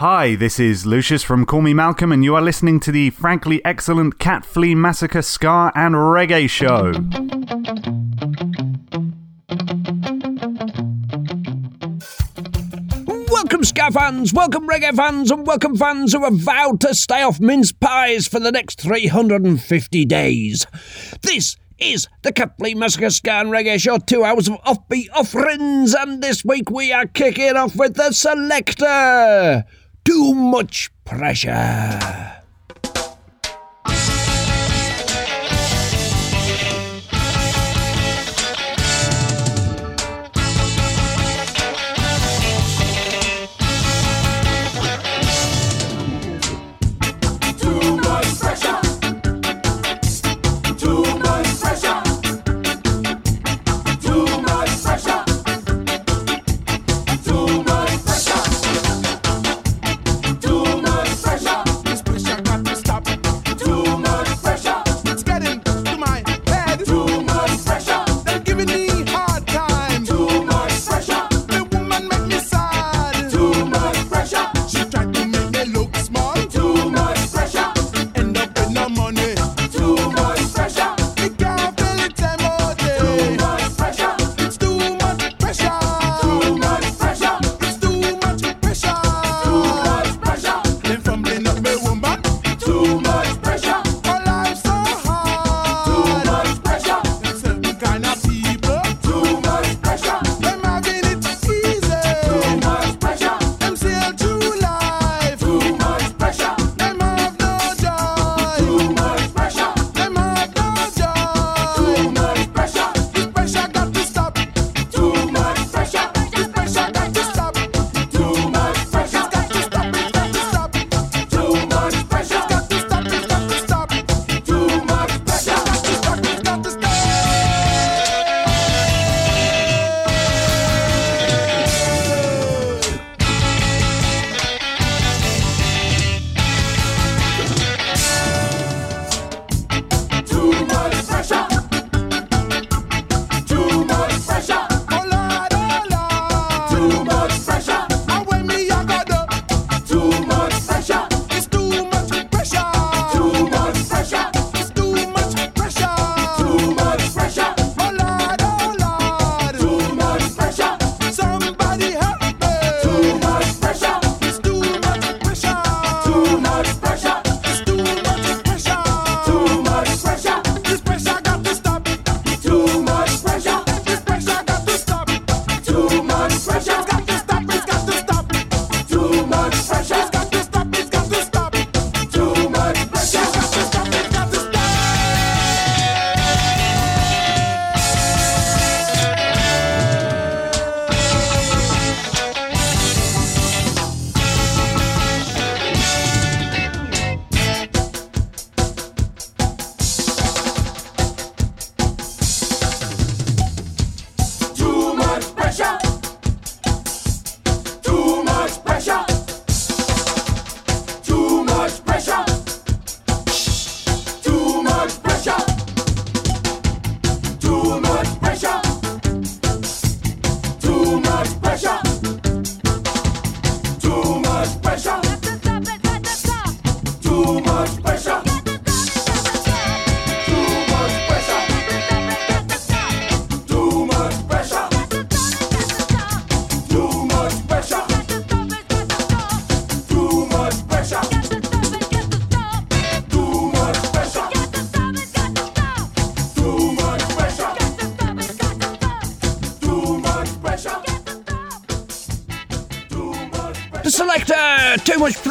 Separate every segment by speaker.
Speaker 1: Hi, this is Lucius from Call Me Malcolm, and you are listening to the frankly excellent Cat Flea Massacre Ska and Reggae Show.
Speaker 2: Welcome, Ska fans, welcome, Reggae fans, and welcome fans who have vowed to stay off mince pies for the next 350 days. This is the Cat Flea Massacre Ska and Reggae Show, two hours of offbeat offerings, and this week we are kicking off with the Selecter too much pressure.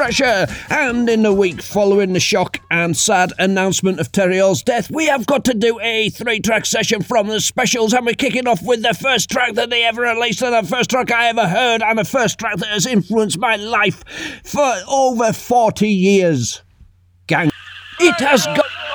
Speaker 3: Thatcher. And
Speaker 2: in the week following the shock and sad announcement of Terry Hall's death, we have got to do a three track session from the specials, and we're kicking off with the first track that they ever released, and the first track I ever heard, and the first track that has influenced my life for over 40 years. Gang, it has got.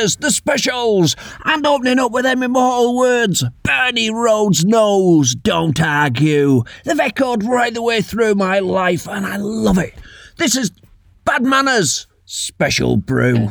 Speaker 3: The specials, and opening up with them immortal words. Bernie Rhodes knows, don't argue. They've echoed right the way through my life, and I love it. This is Bad Manners Special Brew.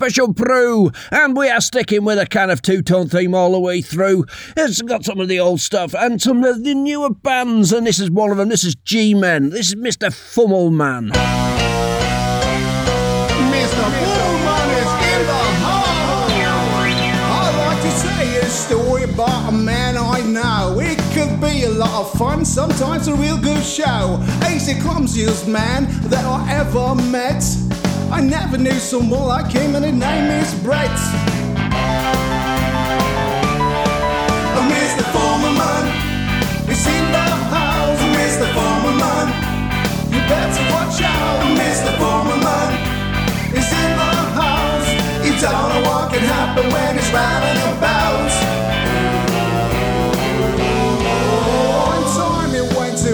Speaker 4: Special Brew,
Speaker 3: and we are sticking with a kind of two tone theme all the way through. It's got some of the old stuff and some of the newer bands, and this is one of them. This is G Men. This is Mr. Fummelman.
Speaker 5: Mr. Woolman is in the hole. I like to say a story about a man I know. It could be a lot of fun, sometimes a real good show. He's the clumsiest man that I ever met. I never knew someone like him, and his name is Brett. Mr. Foreman is in the house, Mr. Foreman. You better watch out. Foreman is in the house. Don't know what can happen when it's running about.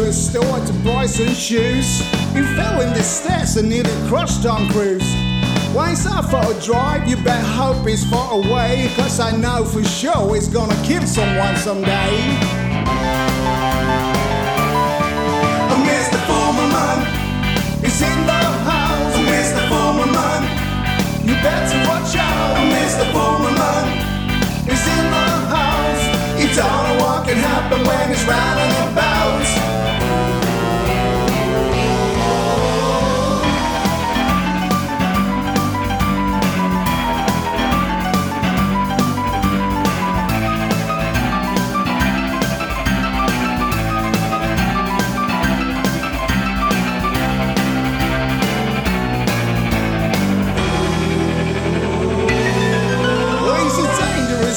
Speaker 5: his store to buy some shoes. He fell in the stairs and nearly crushed Tom Cruise. Once out for a drive, you bet hope he's far away. Cause I know for sure he's gonna kill someone someday. Mr. Formerman is in the house. Mr. Formerman, you better watch out. Mr. Foreman is in the don't know what can happen when round and about.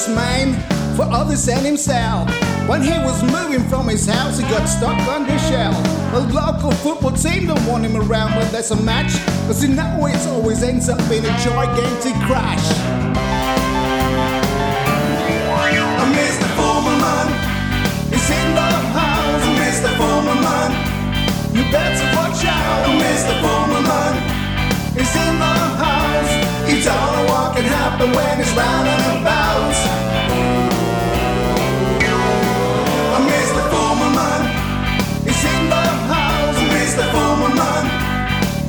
Speaker 5: Well, he's man for others and himself. When he was moving from his house, he got stuck on the shell. The local football team don't want him around when there's a match, cause you know it always ends up in a gigantic crash. Mr. Foreman is in the house, Mr. Foreman. You better watch out, Mr. Foreman is in the house. You know what can happen when it's round about.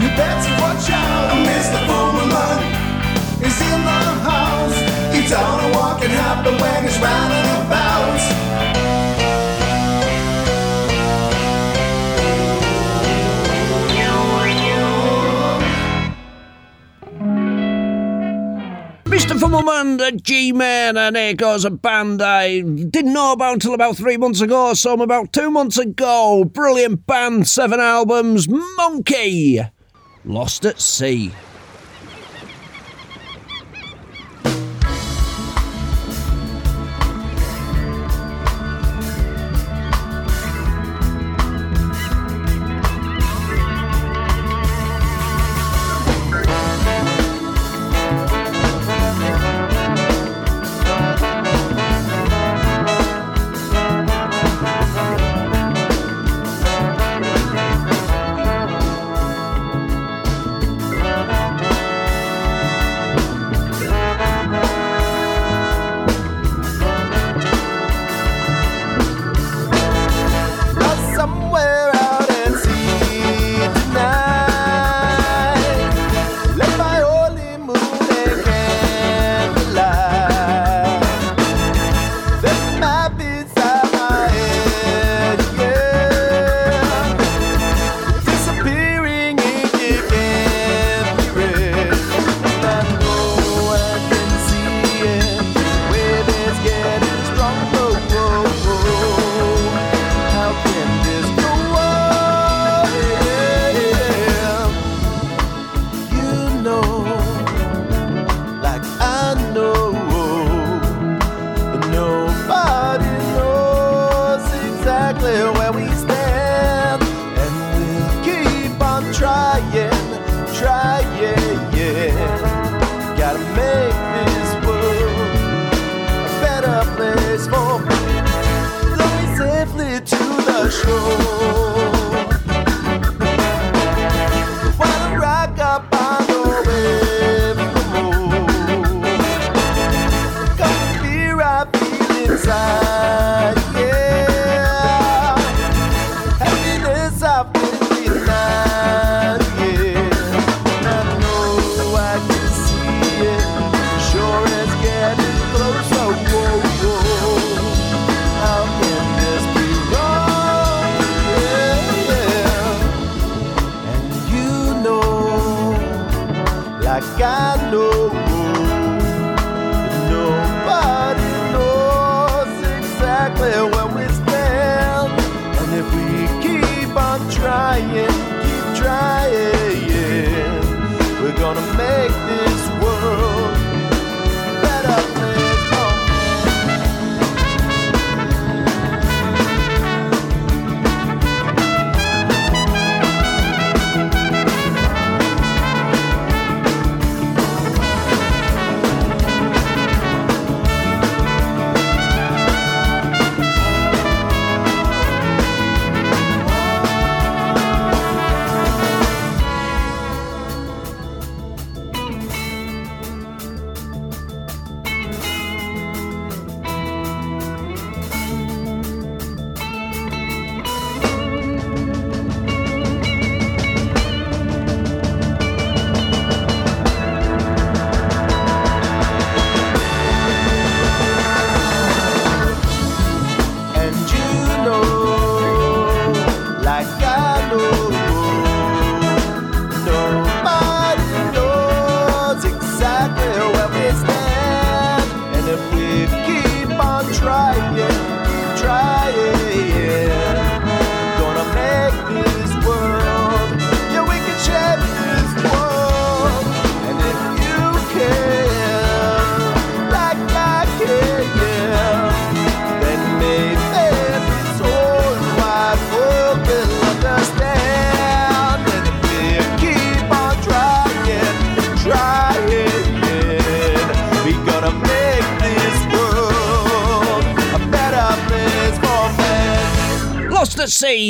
Speaker 5: You better watch out. Mr. Foreman is in the house. When and about.
Speaker 6: Mr. The G-Man, and here goes a band I didn't know about until about three months ago, them about two months ago. Brilliant band, seven albums, Monkey, Lost at Sea.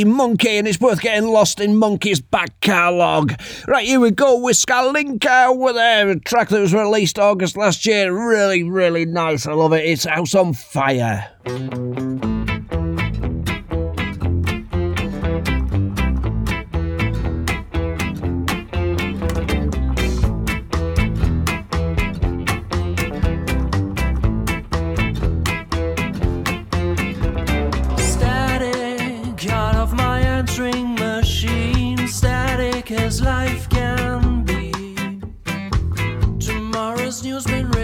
Speaker 3: Monkey and it's worth getting lost in Monkey's back catalogue. Right, here we go with Skalinka with a track that was released August last year. Really, really nice. I love it. It's House on Fire.
Speaker 7: life can be. Tomorrow's news been.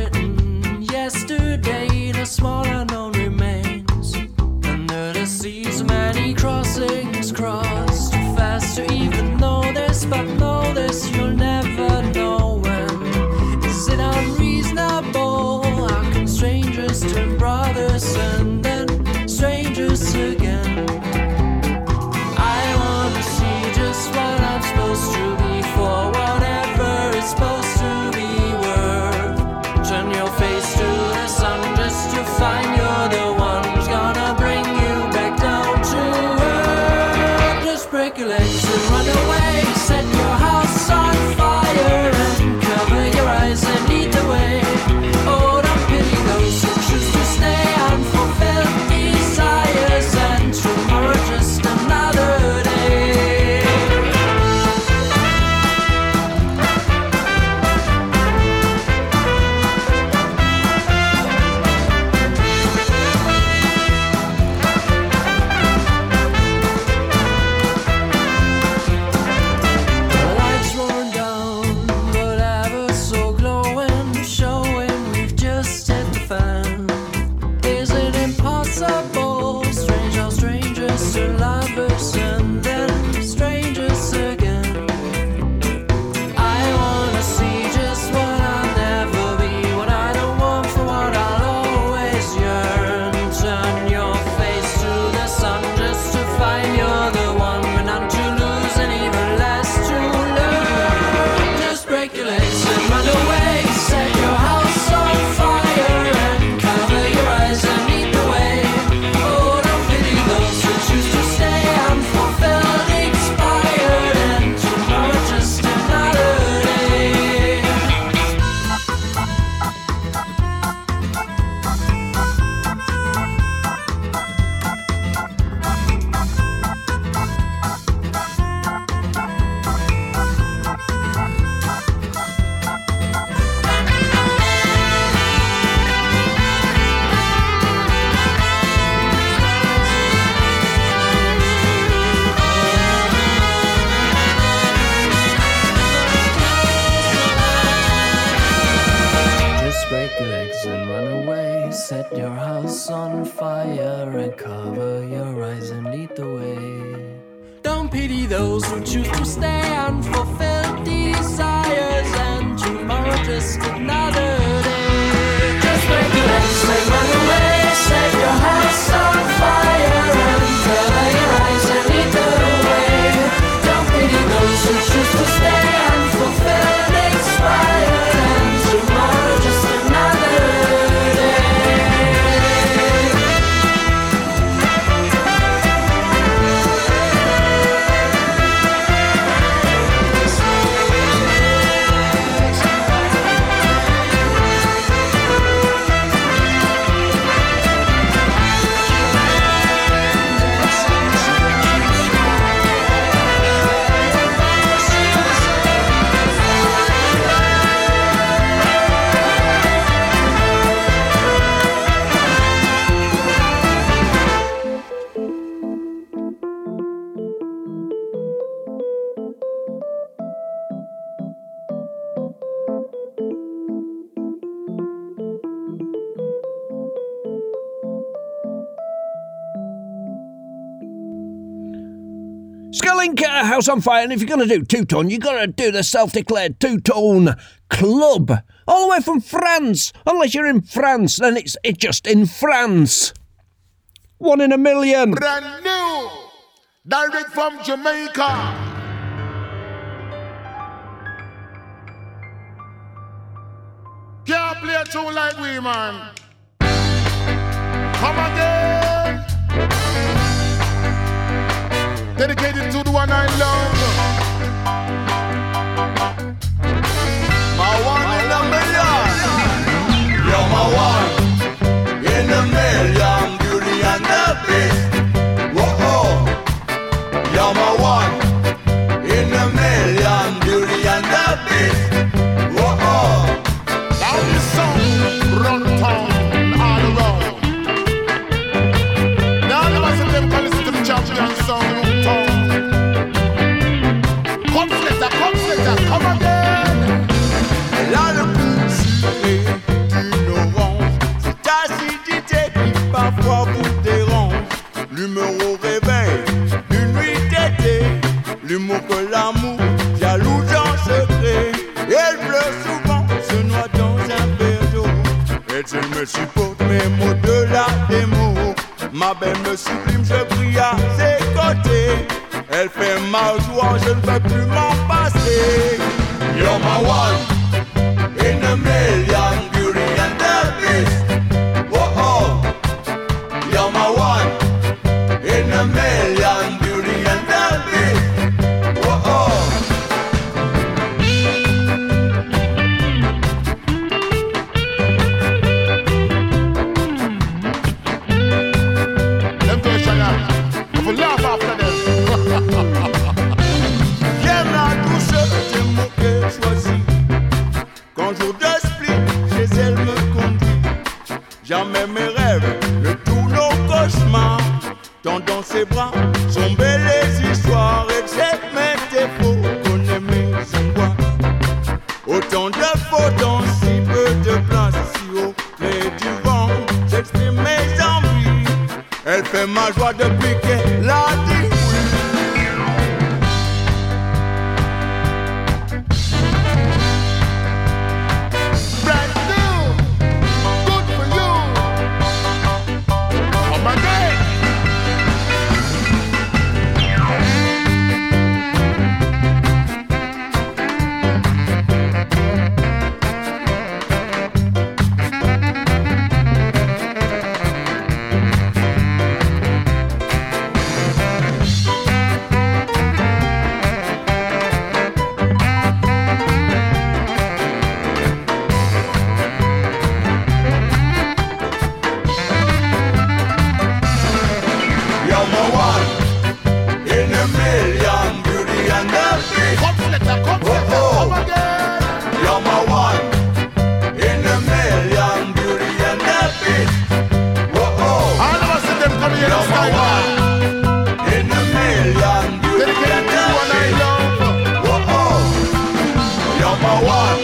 Speaker 3: Link uh, House on Fire, and if you're going to do two tone, you've got to do the self declared two tone club. All the way from France. Unless you're in France, then it's, it's just in France. One in a million.
Speaker 8: Brand new, direct from Jamaica. Can't play a tune like we, man. Come again. Dedicated to the one I love. My one in a million.
Speaker 9: You're my one Supporte mes mots de la démo. Ma belle me supplime, je prie à ses côtés. Elle fait ma joie, je ne peux plus m'en passer. You're my one My one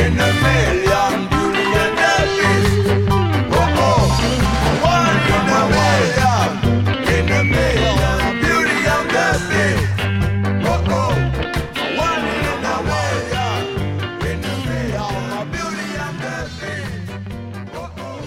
Speaker 9: in a million. Whoa, oh, oh. One in a in a million. Whoa, oh, oh. One in a in a million. Whoa, oh.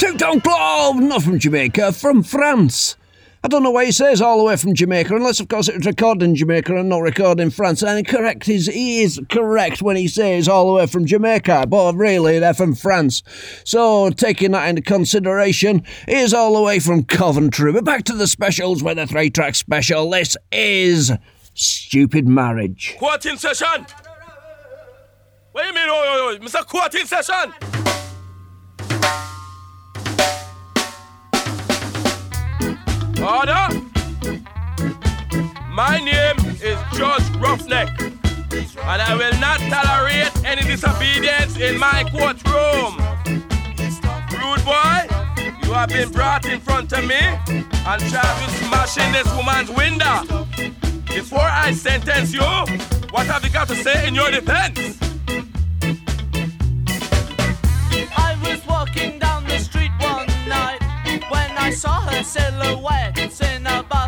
Speaker 3: oh. Club, not from Jamaica, from France. I don't know why he says all the way from Jamaica, unless of course it was recorded in Jamaica and not recorded in France. And correct, he's, he is correct when he says all the way from Jamaica, but really they're from France. So taking that into consideration, he is all the way from Coventry. But back to the specials with a three-track special. This is Stupid Marriage.
Speaker 10: Quoting session. What do you mean, oh, oh, oh, Mr. Quoting session? Order. My name is Judge Roughneck, and I will not tolerate any disobedience in my courtroom. Rude boy, you have been brought in front of me and charged with smashing this woman's window. Before I sentence you, what have you got to say in your defense?
Speaker 11: I was walking down silhouettes in a bathroom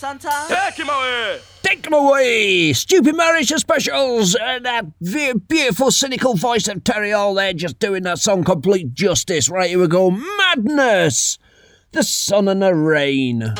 Speaker 3: Santa. Take
Speaker 10: him away! Take
Speaker 3: him away!
Speaker 12: Stupid marriage specials and that beautiful cynical voice of Terry all there just doing that song complete justice. Right, here we go. Madness! The sun and the rain.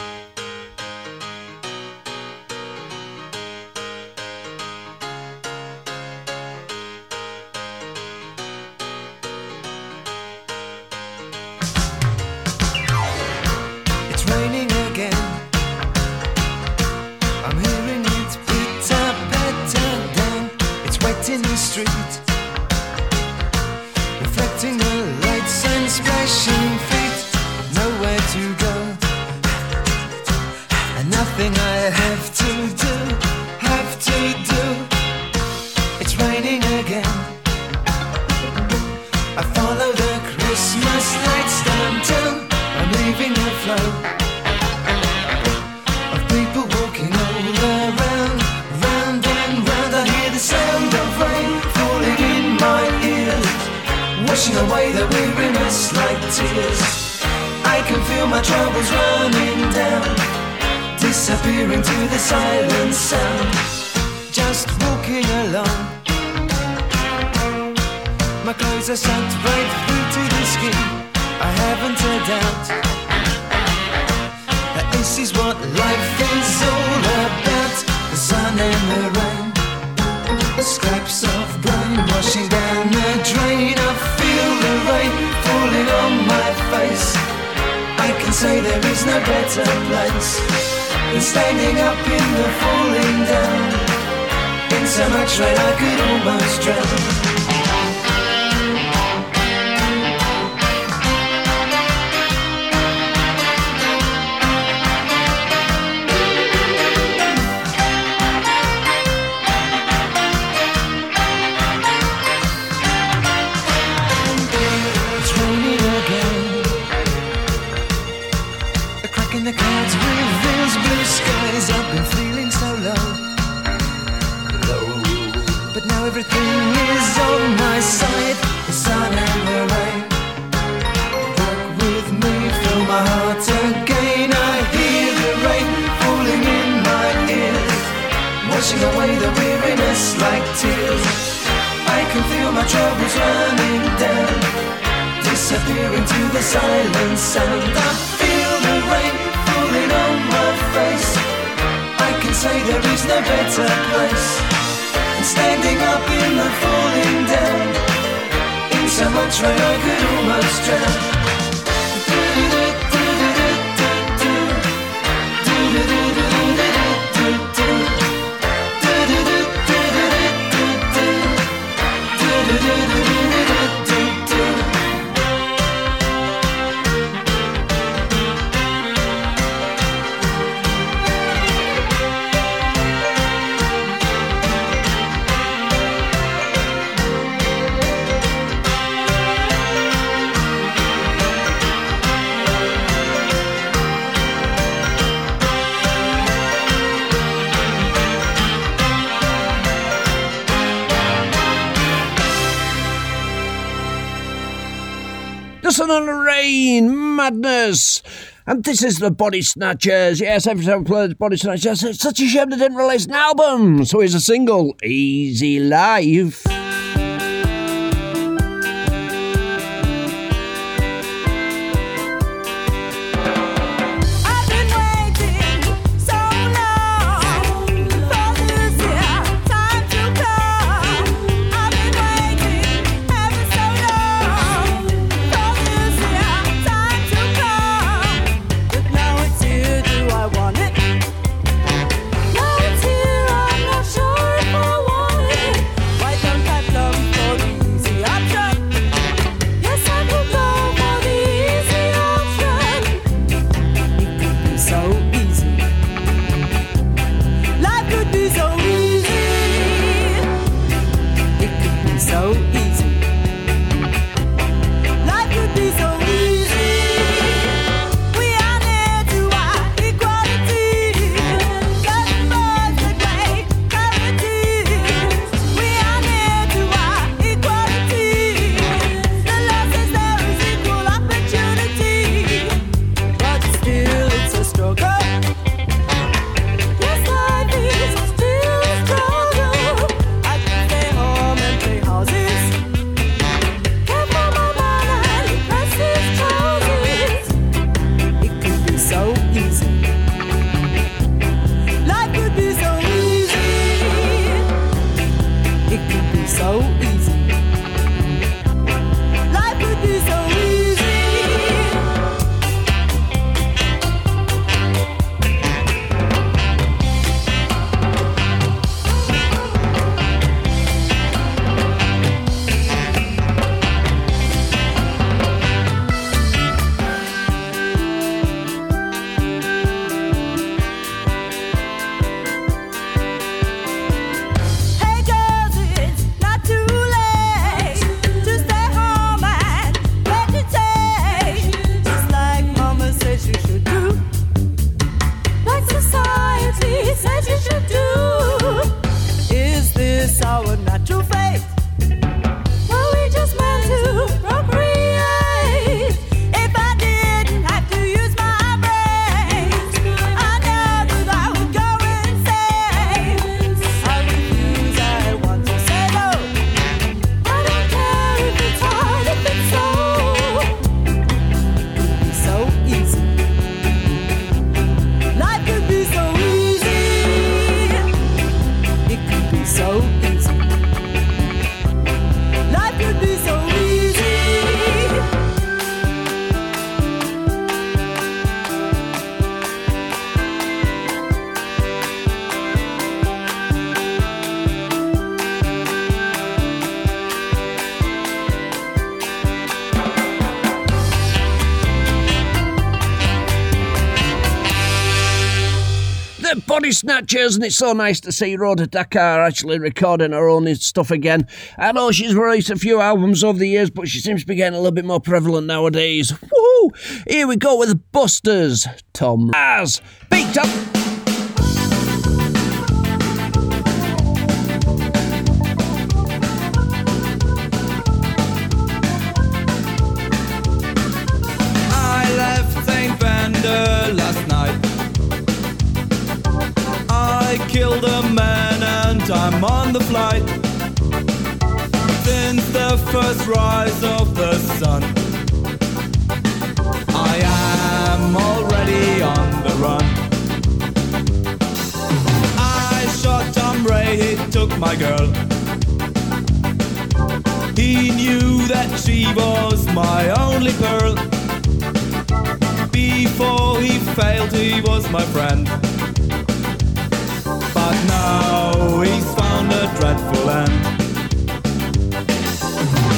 Speaker 13: madness. And this is the Body Snatchers. Yes, every time plays Body Snatchers. It's such a shame they didn't release an album. So here's a single, Easy Life. Body Snatchers, and it's so nice to see Rhoda Dakar actually recording her own stuff again. I know she's released a few albums over the years, but she seems to be getting a little bit more prevalent nowadays. Woohoo! Here we go with Busters, Tom Raz. Beat up!
Speaker 14: on the fly. Since the first rise of the sun, I am already on the run. I shot Tom Ray, he took my girl. He knew that she was my only pearl. Before he failed, he was my friend. But now he's found a dreadful end.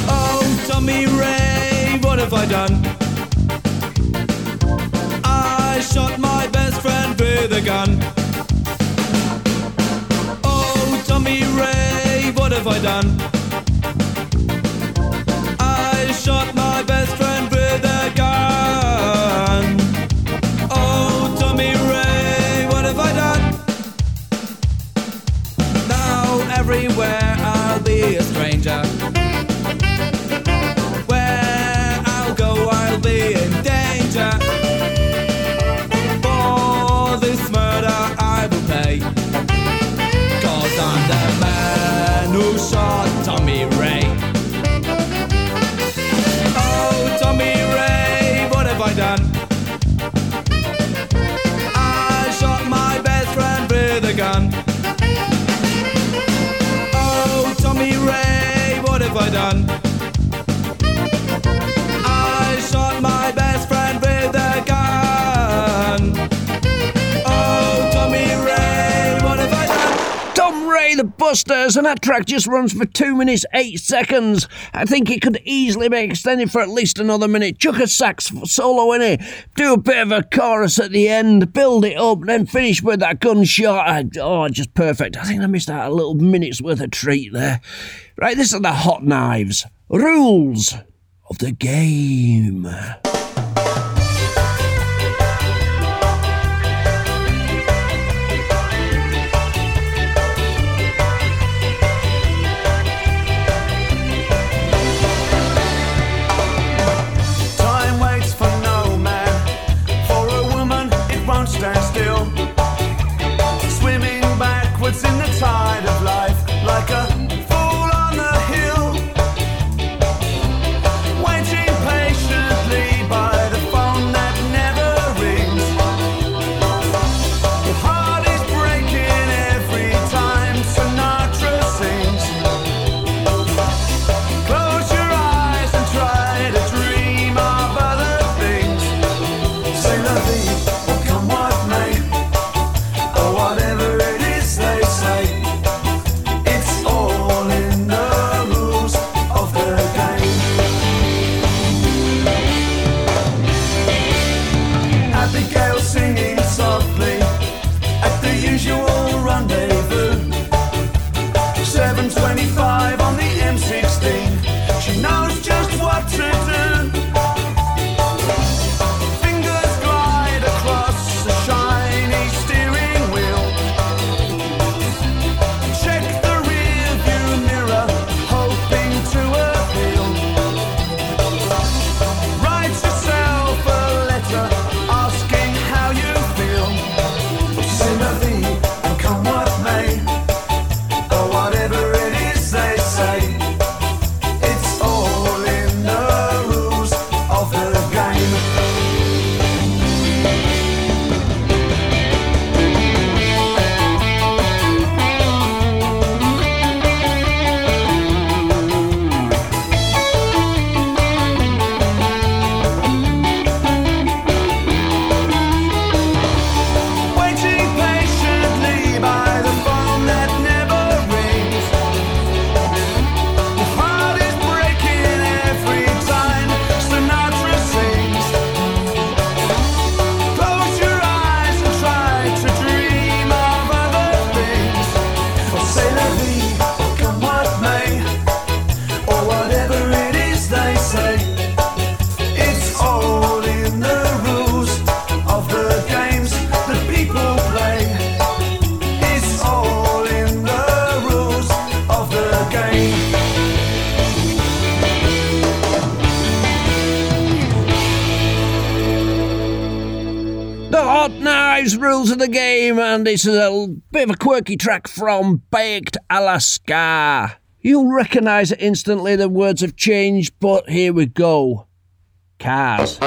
Speaker 14: Oh, Tommy Ray, what have I done? I shot my best friend with a gun. Oh, Tommy Ray, what have I done? Ray,
Speaker 15: and that track just runs for 2 minutes 8 seconds. I think it could easily be extended for at least another minute. Chuck a sax solo in it, do a bit of a chorus at the end, build it up, then finish with that gunshot. Oh, just perfect. I think I missed out a little minute's worth of treat there. Right, this are the Hot Knives. Rules of the game. This is a bit of a quirky track from Baked Alaska. You'll recognise it instantly, the words have changed, but here we go. Cars.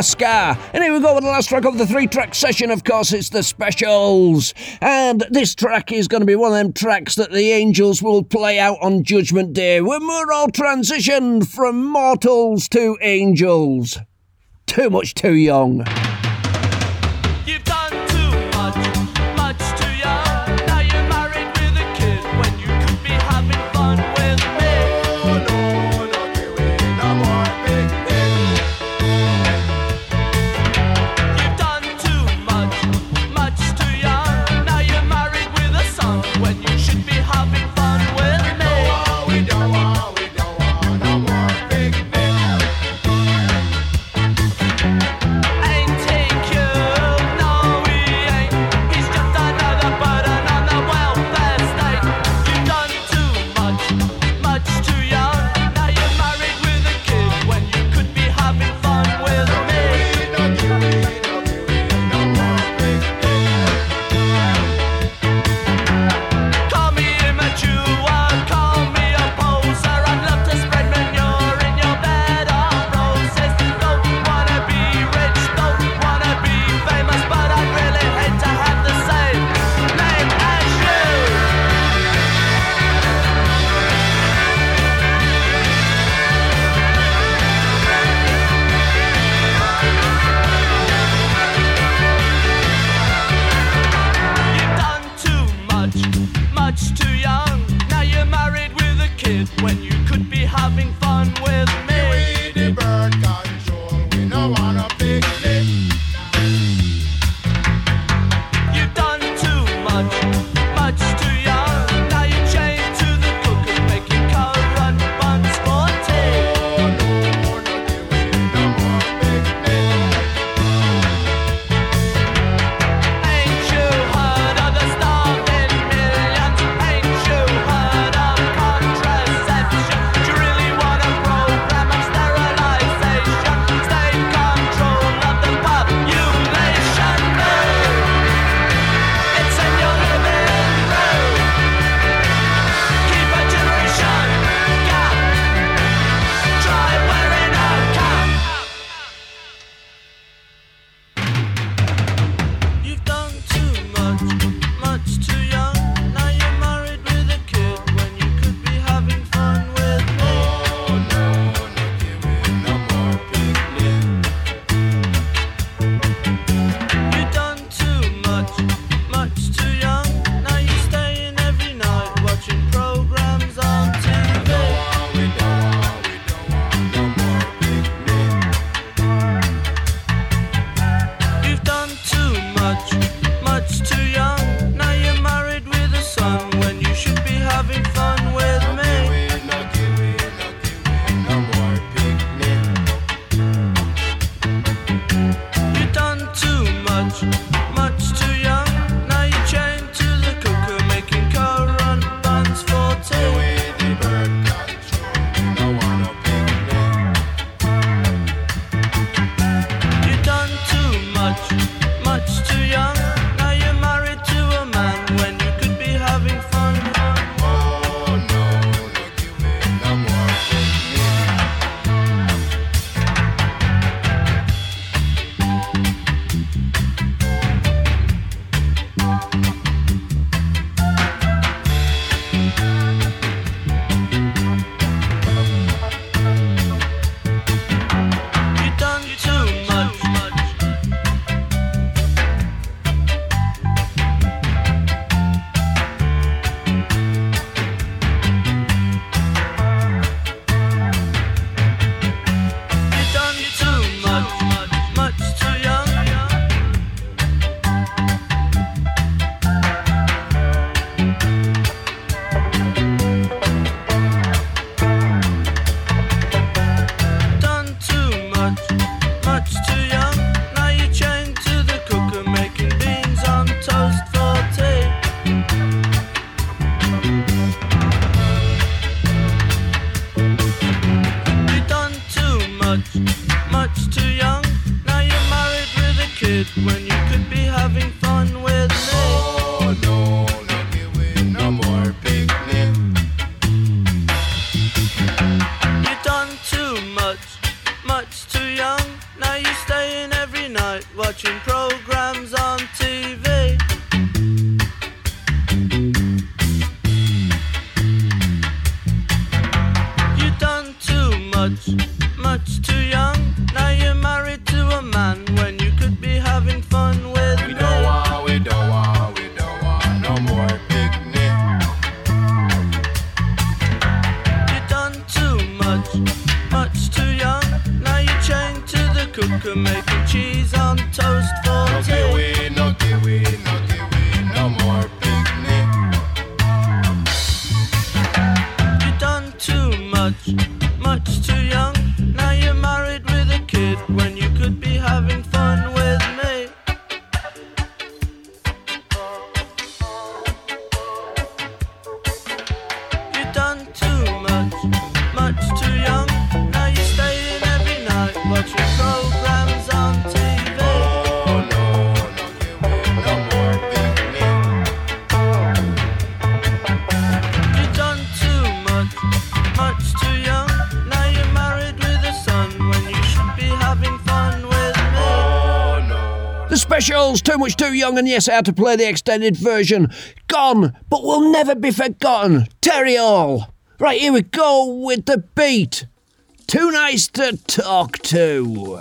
Speaker 3: Alaska! And here we go with the last track of the three track session. Of course, it's the specials. And this track is going to be one of them tracks that the angels will play out on Judgment Day when we're all transitioned from mortals to angels.
Speaker 11: Too much too young. much too young
Speaker 16: and yes, I had to play the extended version. Gone, but will never be forgotten. Terry Hall. Right, here we go with the beat. Too nice to talk to.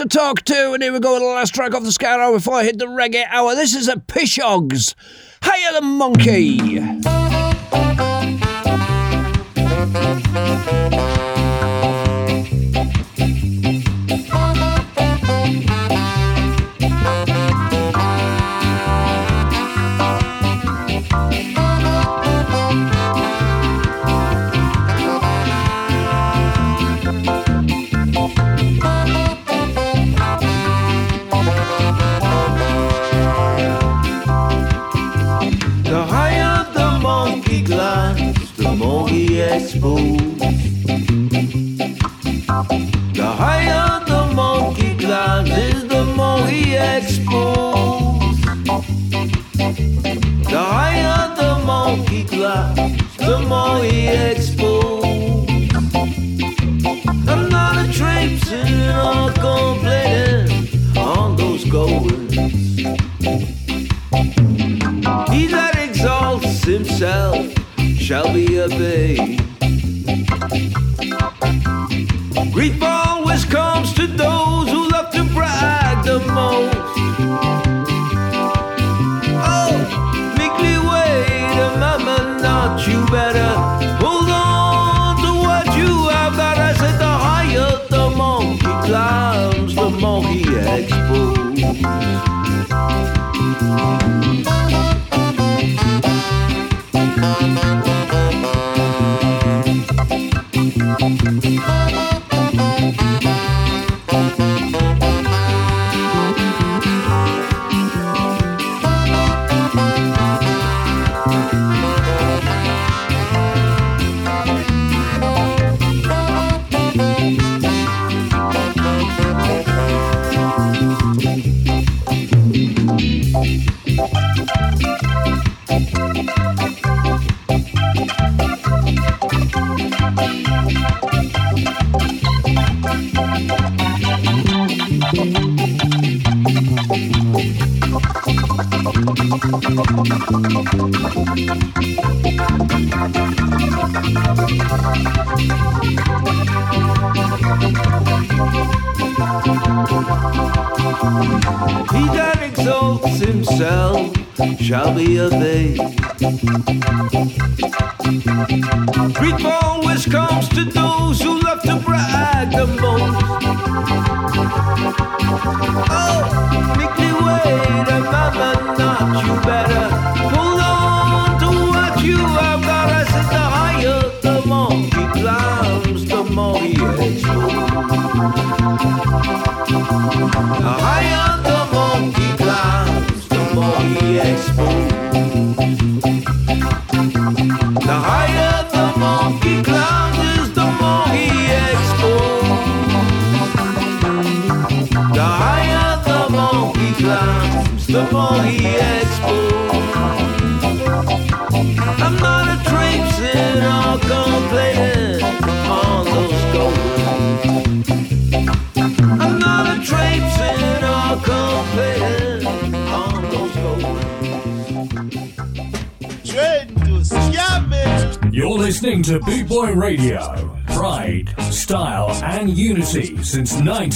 Speaker 17: to talk to.
Speaker 6: And here we go with the last track off the Ska hour before I hit the reggae hour. This is a Pishogs. Higher the Monkey.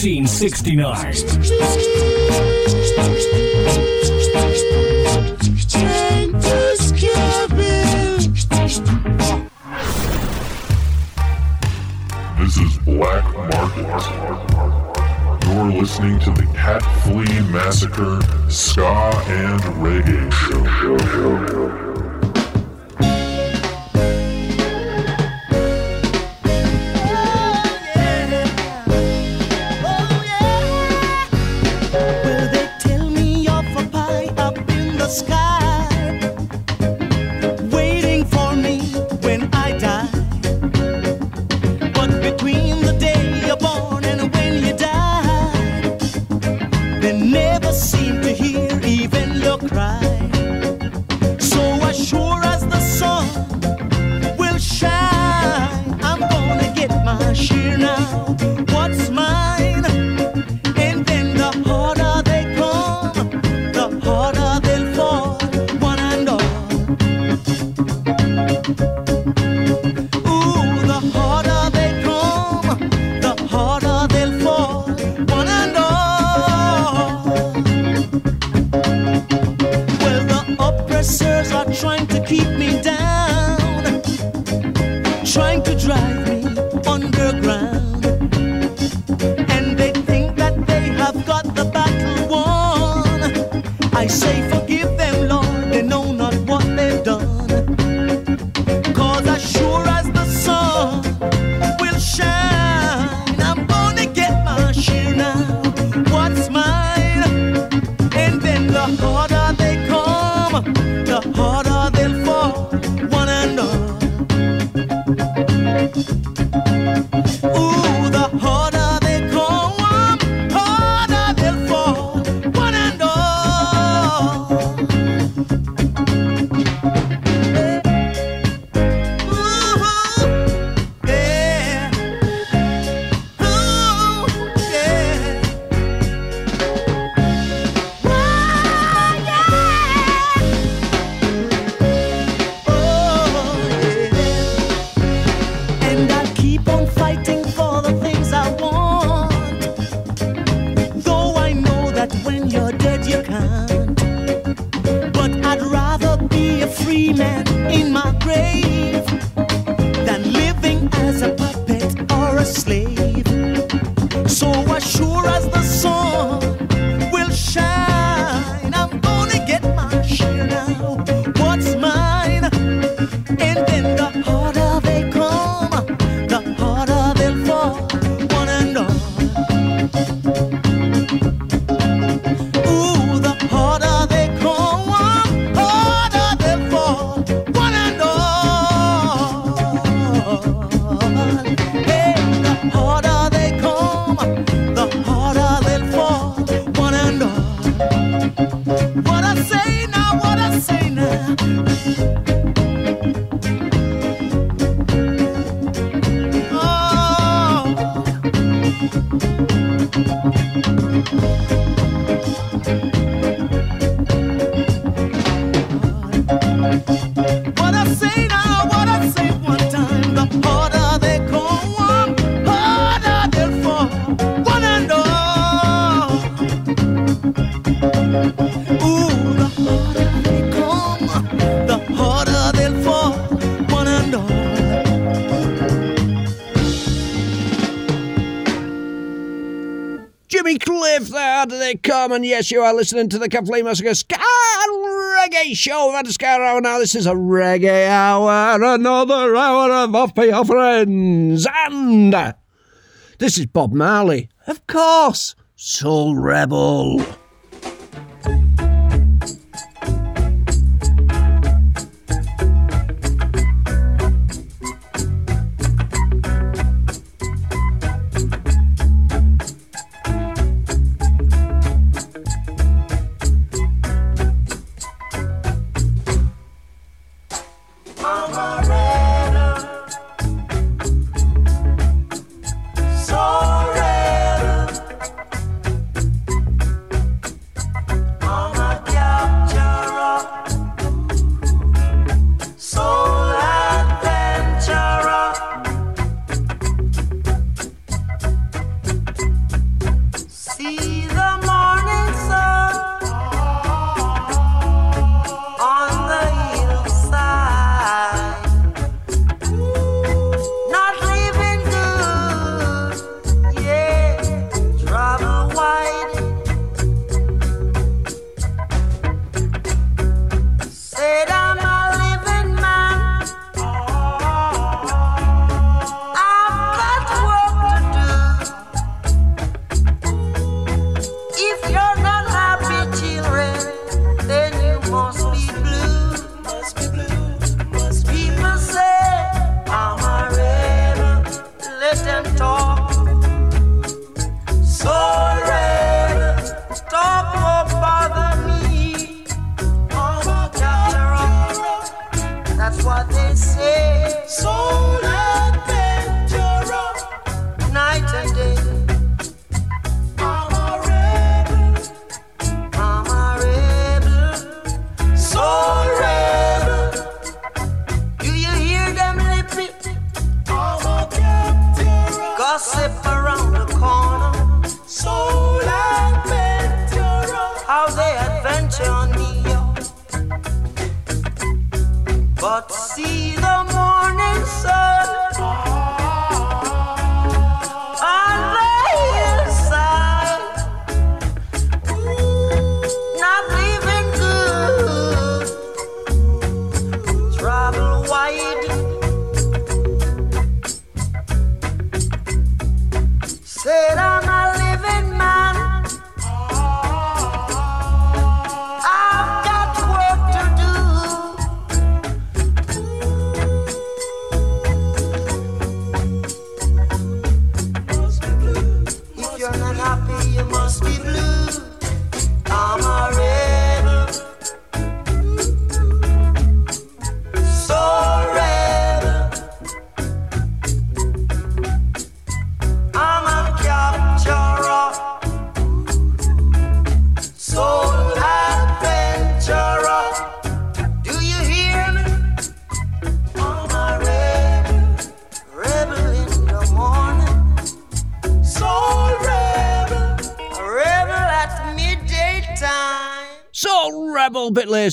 Speaker 18: 1969.
Speaker 3: gentlemen. Yes, you are listening to the Cafe Massacre Ska Reggae Show. That is Ska Hour. Now, this is a reggae hour, another hour of offbeat offerings. And this is Bob Marley. Of course, Soul Rebel.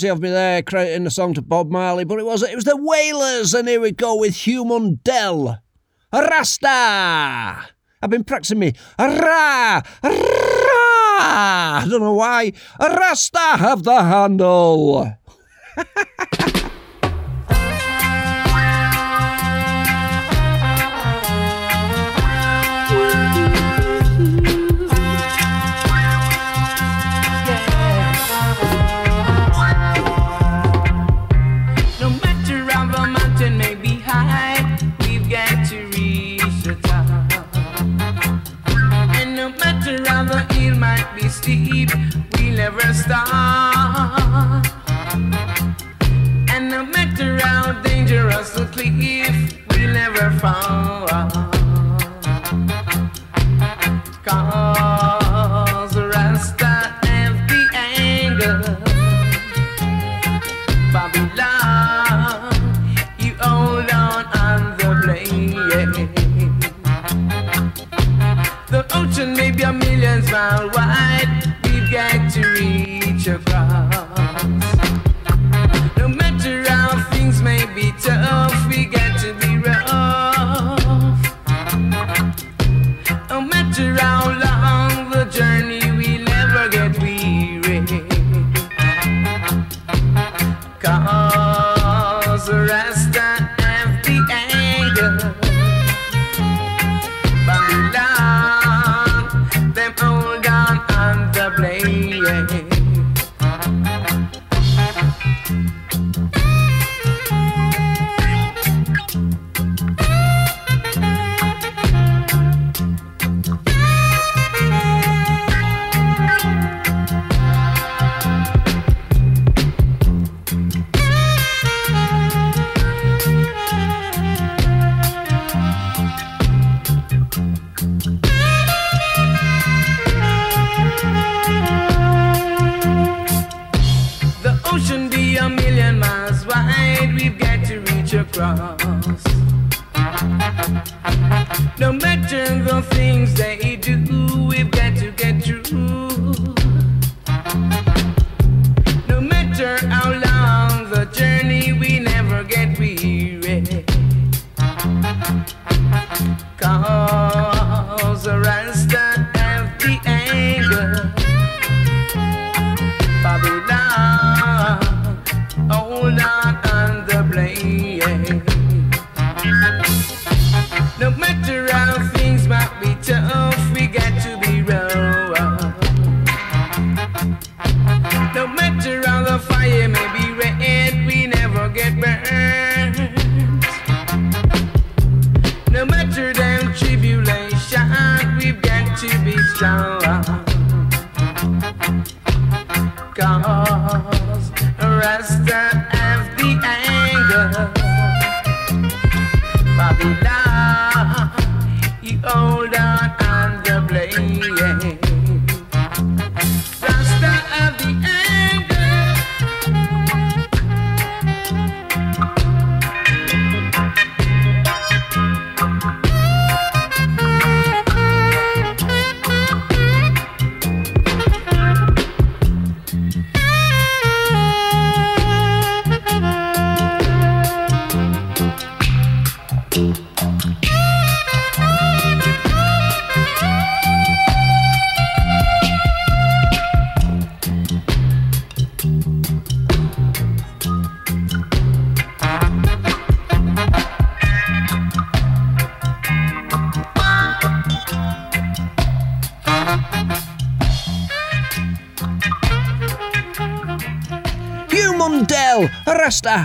Speaker 3: of me there, crediting the song to Bob Marley, but it was it was the Wailers, and here we go with Hugh Mundell. Rasta! I've been practicing me. Ra! Ra! I don't know why. Rasta have the handle.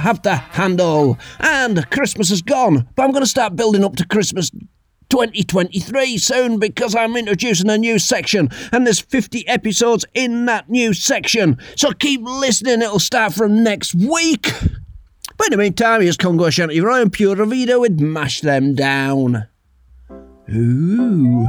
Speaker 19: have to
Speaker 20: handle. And Christmas is gone, but I'm going to start building up to Christmas 2023 soon because I'm introducing a new section and there's 50 episodes in that new section. So keep listening, it'll start from next week. But in the meantime, here's Congo Shanty Ryan Pure Vida with Mash Them Down. Ooh.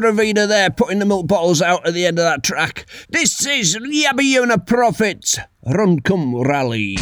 Speaker 3: ravina there putting the milk bottles out at the end of that track. This is Yabiona Una Profit Run Come Rally.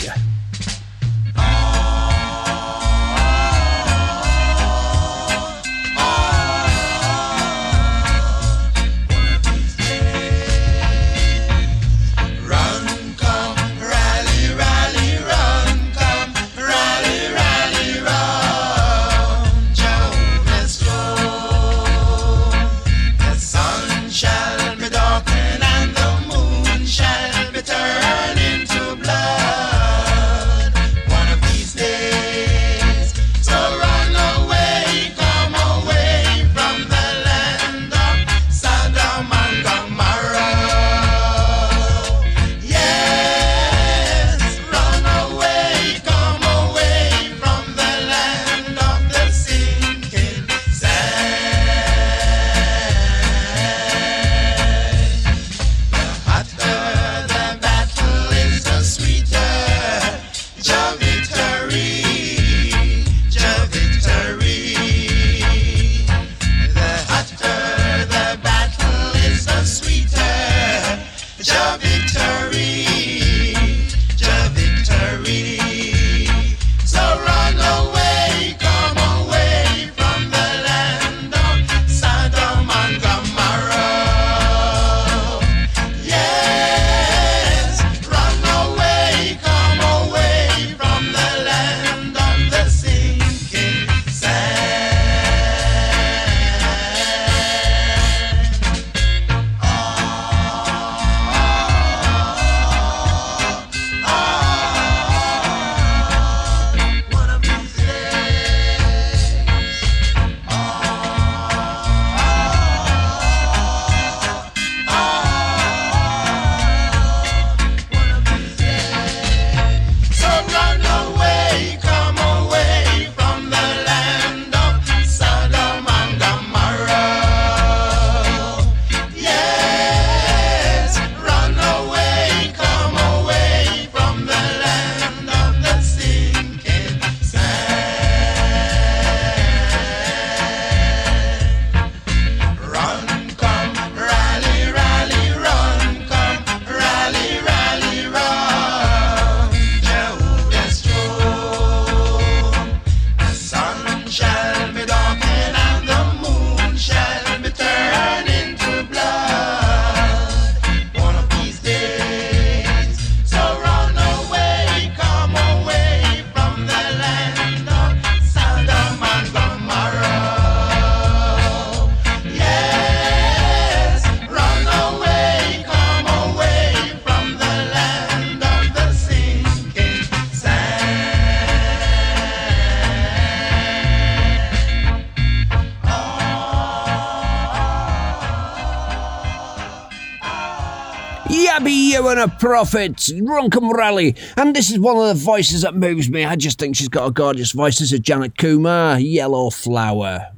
Speaker 21: and a prophet, Run Come Rally. And
Speaker 3: this is one of the voices that moves me. I just think she's got a gorgeous voice. This is Janet Kumar, Yellow Flower.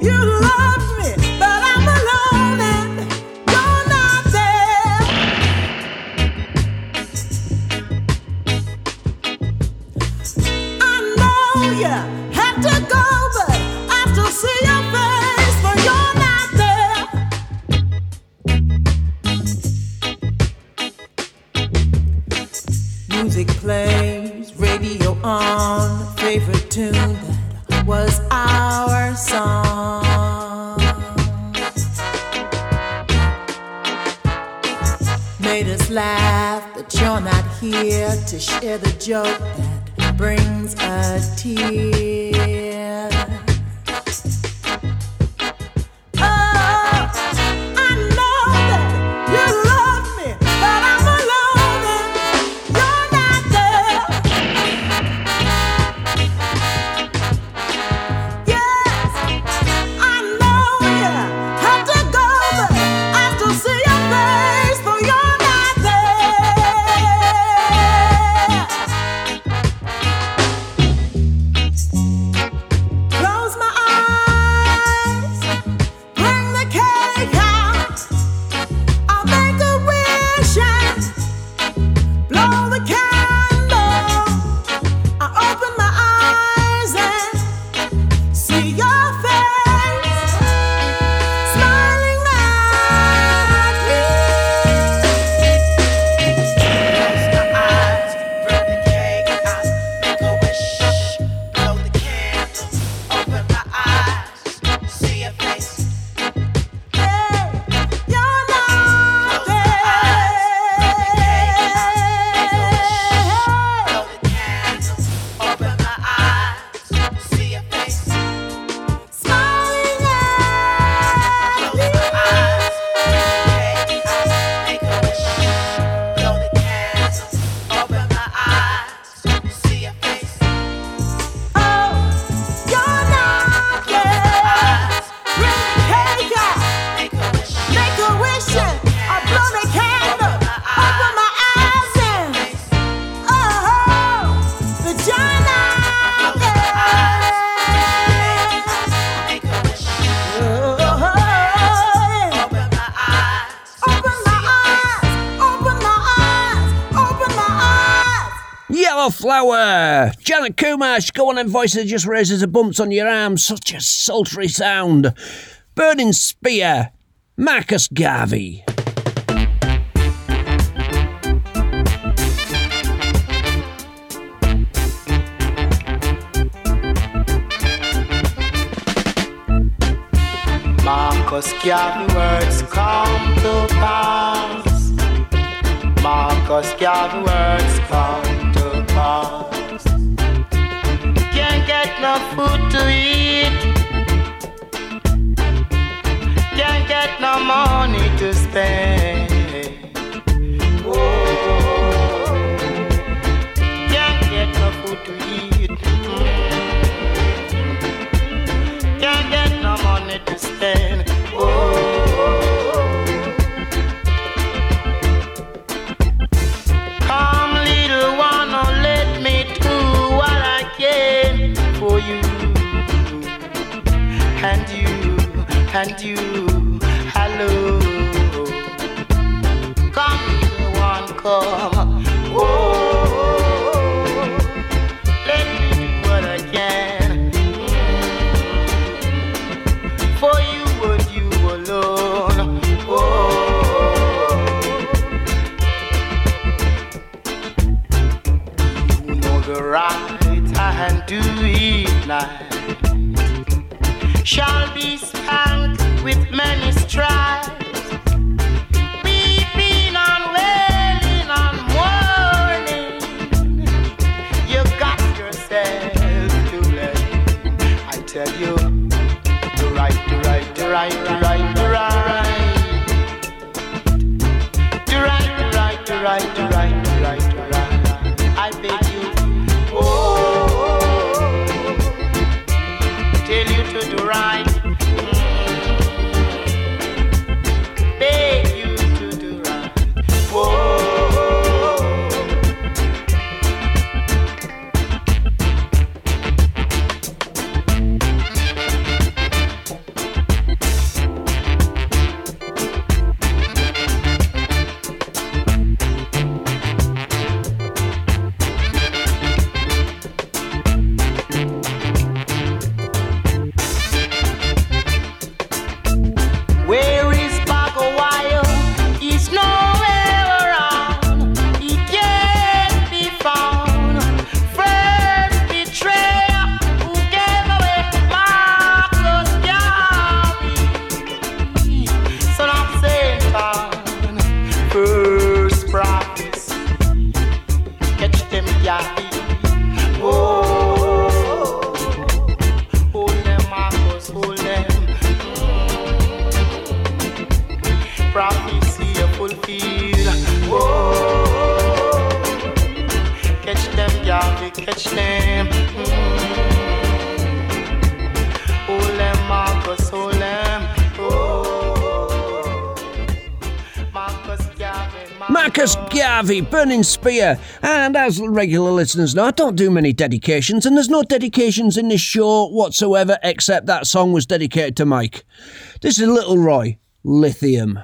Speaker 22: You love me.
Speaker 3: Kumash, go on and voices just raises the bumps on your arm, such a sultry sound. Burning Spear, Marcus Garvey.
Speaker 23: Marcus Garvey words come to pass. Marcus Garvey words come no food to eat. Can't get no money to spend. and you. Hello. Come, one, come. Oh, let me do what I can for you you alone. Oh, you know the right it now shall be with many stripes. Weeping and wailing and mourning. You got yourself to blame. I tell you, the right, the right, the right.
Speaker 3: Burning Spear. And as regular listeners know, I don't do many dedications, and there's no dedications in this show whatsoever, except that song was dedicated to Mike. This is Little Roy, Lithium.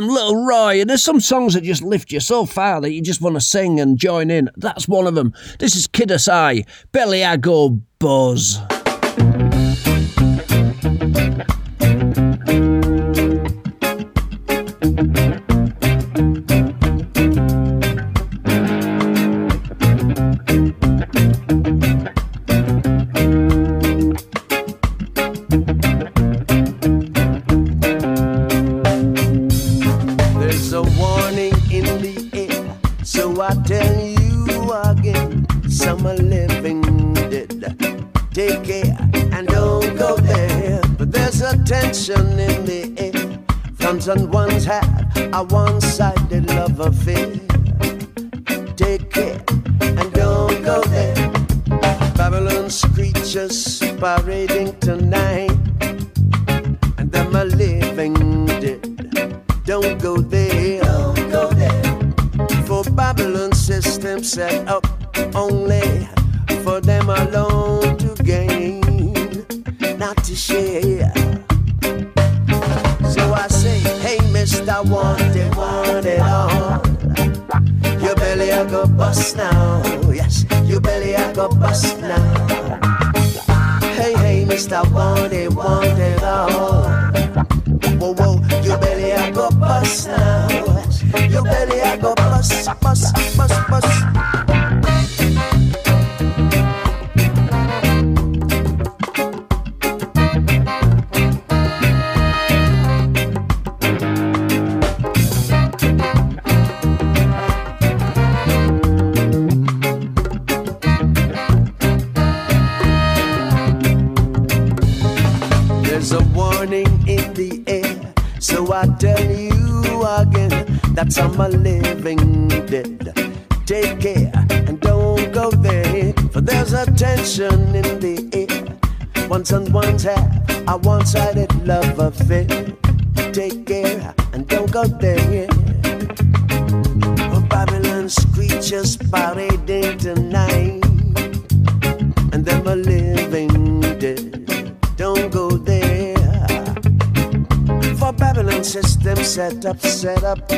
Speaker 13: Little Roy. And there's some songs that just lift you so far that you just want to sing and join in. That's one of them. This is Kiddus I, Belly I Go Buzz.
Speaker 12: Someone's had a one sided love affair. Take care and don't go there. Oh, Babylon's creatures party day tonight. And them are living dead. Don't go there. For Babylon's system set up, set up.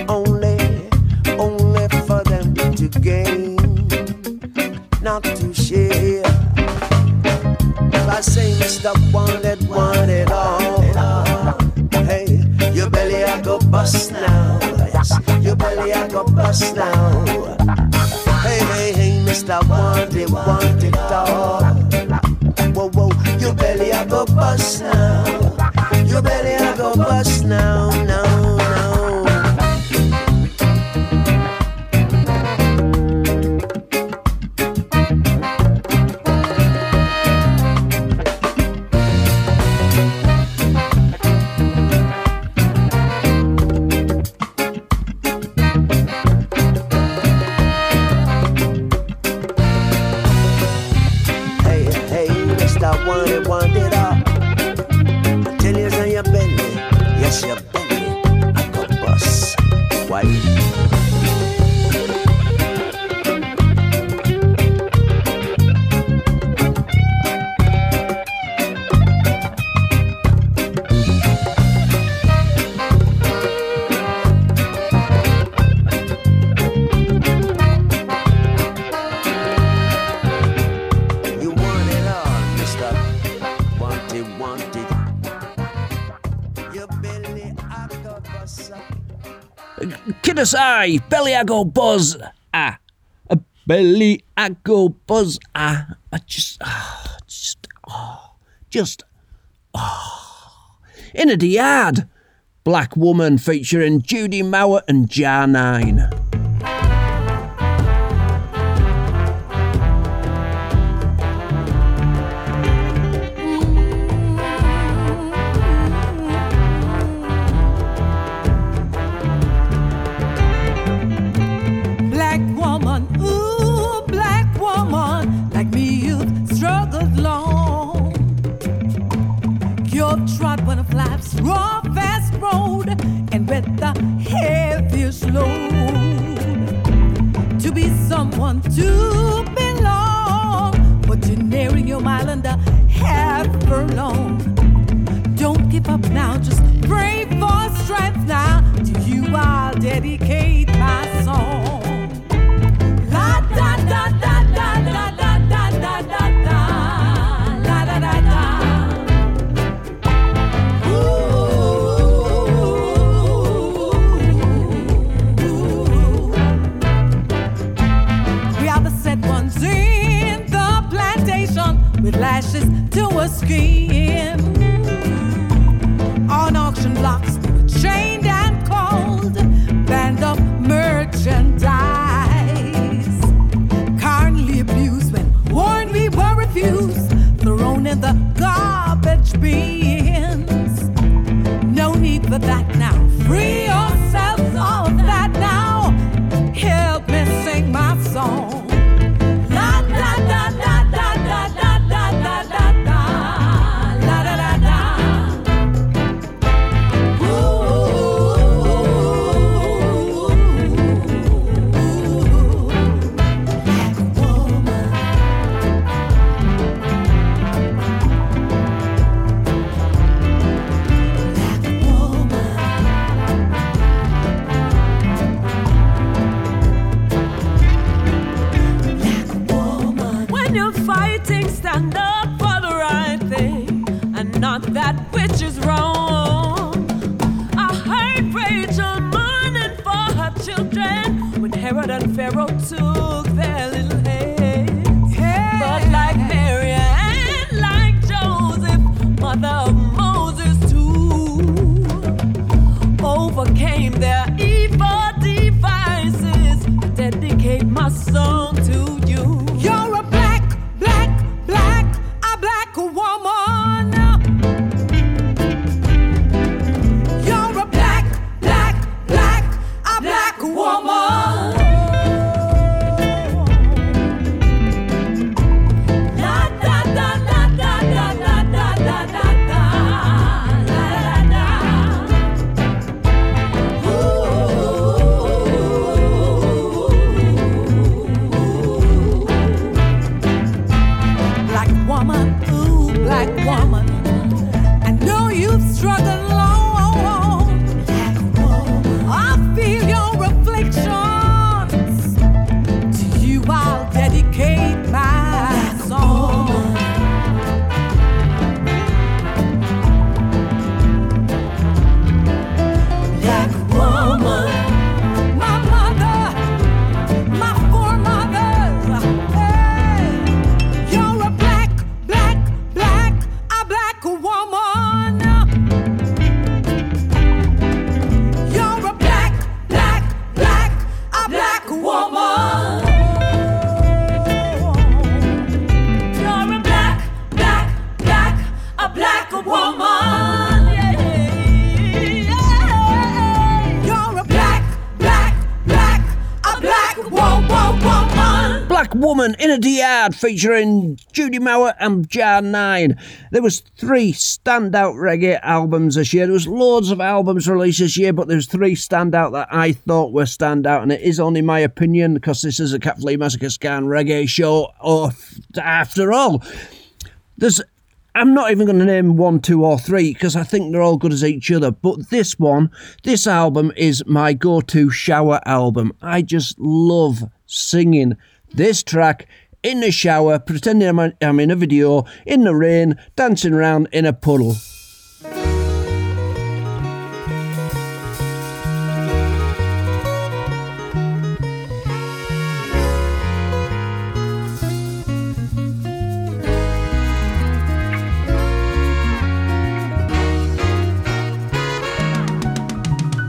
Speaker 13: Dawaj! Beliago ah, A! Beliago Boz! A! I just. ah, just. Oh, just. Oh. Inna de Yard, Black Woman featuring Judy Mowatt and Jah9. Featuring Judy Mowatt and Jah9. There was three standout reggae albums this year. There was loads of albums released this year, but there's three standout that I thought were standout, and it is only my opinion because this is a Cat Flea Massacre Scan reggae show after all. There's I'm not even going to name one, two, or three because I think they're all good as each other. But this one, this album is my go to shower album. I just love singing this track in the shower, pretending I'm, I'm in a video, in the rain, dancing around in a puddle.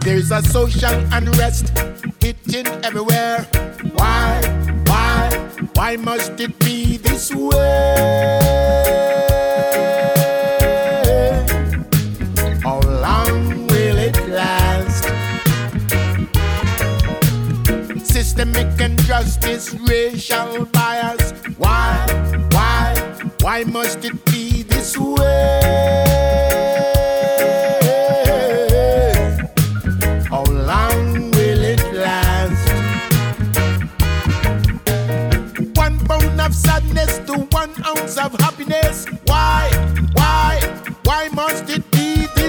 Speaker 8: There's a social unrest hitting everywhere. Why, why, must it be this way? How long will it last? Systemic injustice, racial bias. Why, why, why must it be this way?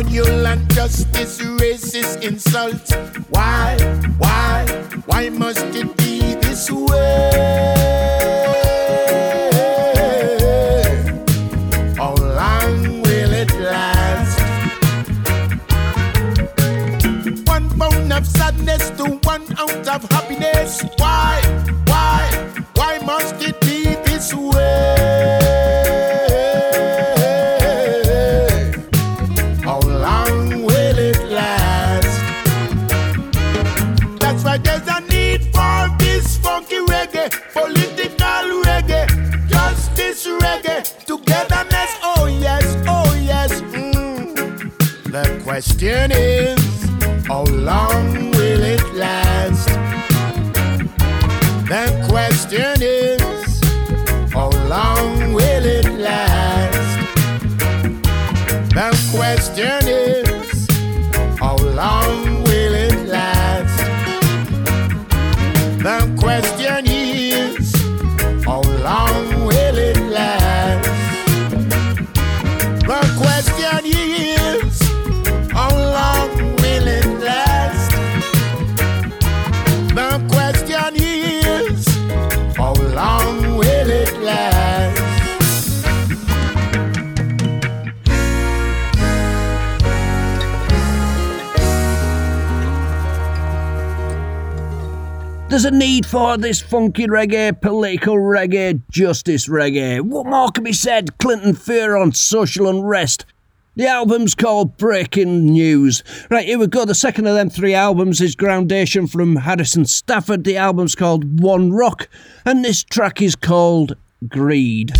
Speaker 8: colonial and justice, racist insult. Why, why, why must it be this way? How long will it last? One pound of sadness to one ounce of happiness. Why, why, why must it be this way? need for this funky reggae, political reggae, justice reggae?
Speaker 23: What more can be said? Clinton Fearon social unrest. The album's called Breaking News. Right, here we go. The second of them three albums is Groundation from Harrison Stafford. The album's called One Rock, and this track is called Greed.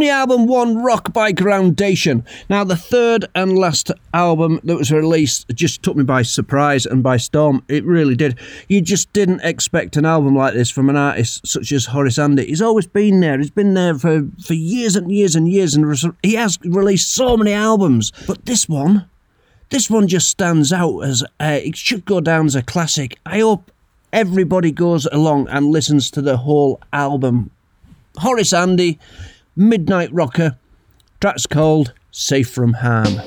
Speaker 24: the
Speaker 12: album One Rock by Groundation. Now, the third and last album that was released just took me by surprise and by storm. It really did. You just didn't expect an album like this from an artist such as Horace Andy. He's always been there, he's been there for, for years and years and years, and he has released so many albums. But this one, this one just stands out as uh, it should go down as a classic. I hope everybody goes along and listens to the whole album. Horace Andy, Midnight Rocker. Tracks called Safe from Harm.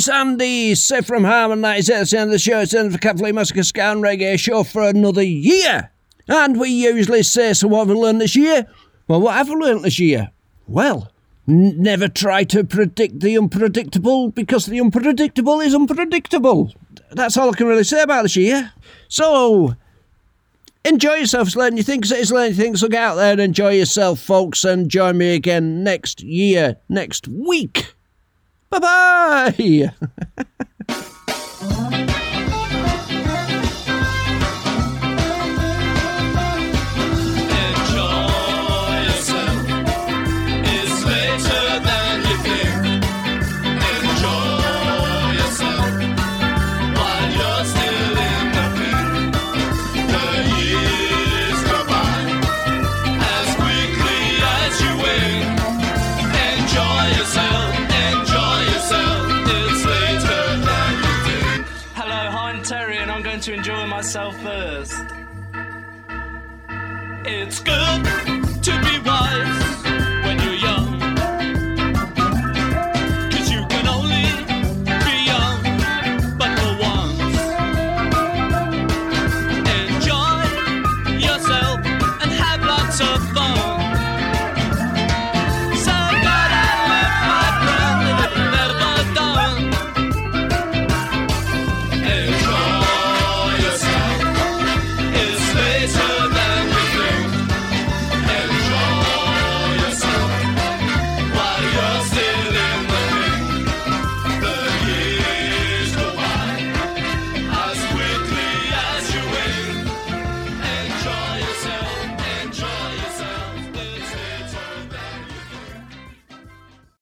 Speaker 3: It's Andy, safe from harm and 96 at the end of the show. It's the end of the Catholic Massacre and Reggae show for another year. And we usually say, so what have we learned this year? Well, what have we learned this year? Well, n- never try to predict the unpredictable because the unpredictable is unpredictable. That's all I can really say about this year. So, enjoy yourselves, learn your things. It is learn your things. So get out there and enjoy yourself, folks, and join me again next year, next week. Bye bye.
Speaker 11: It's good.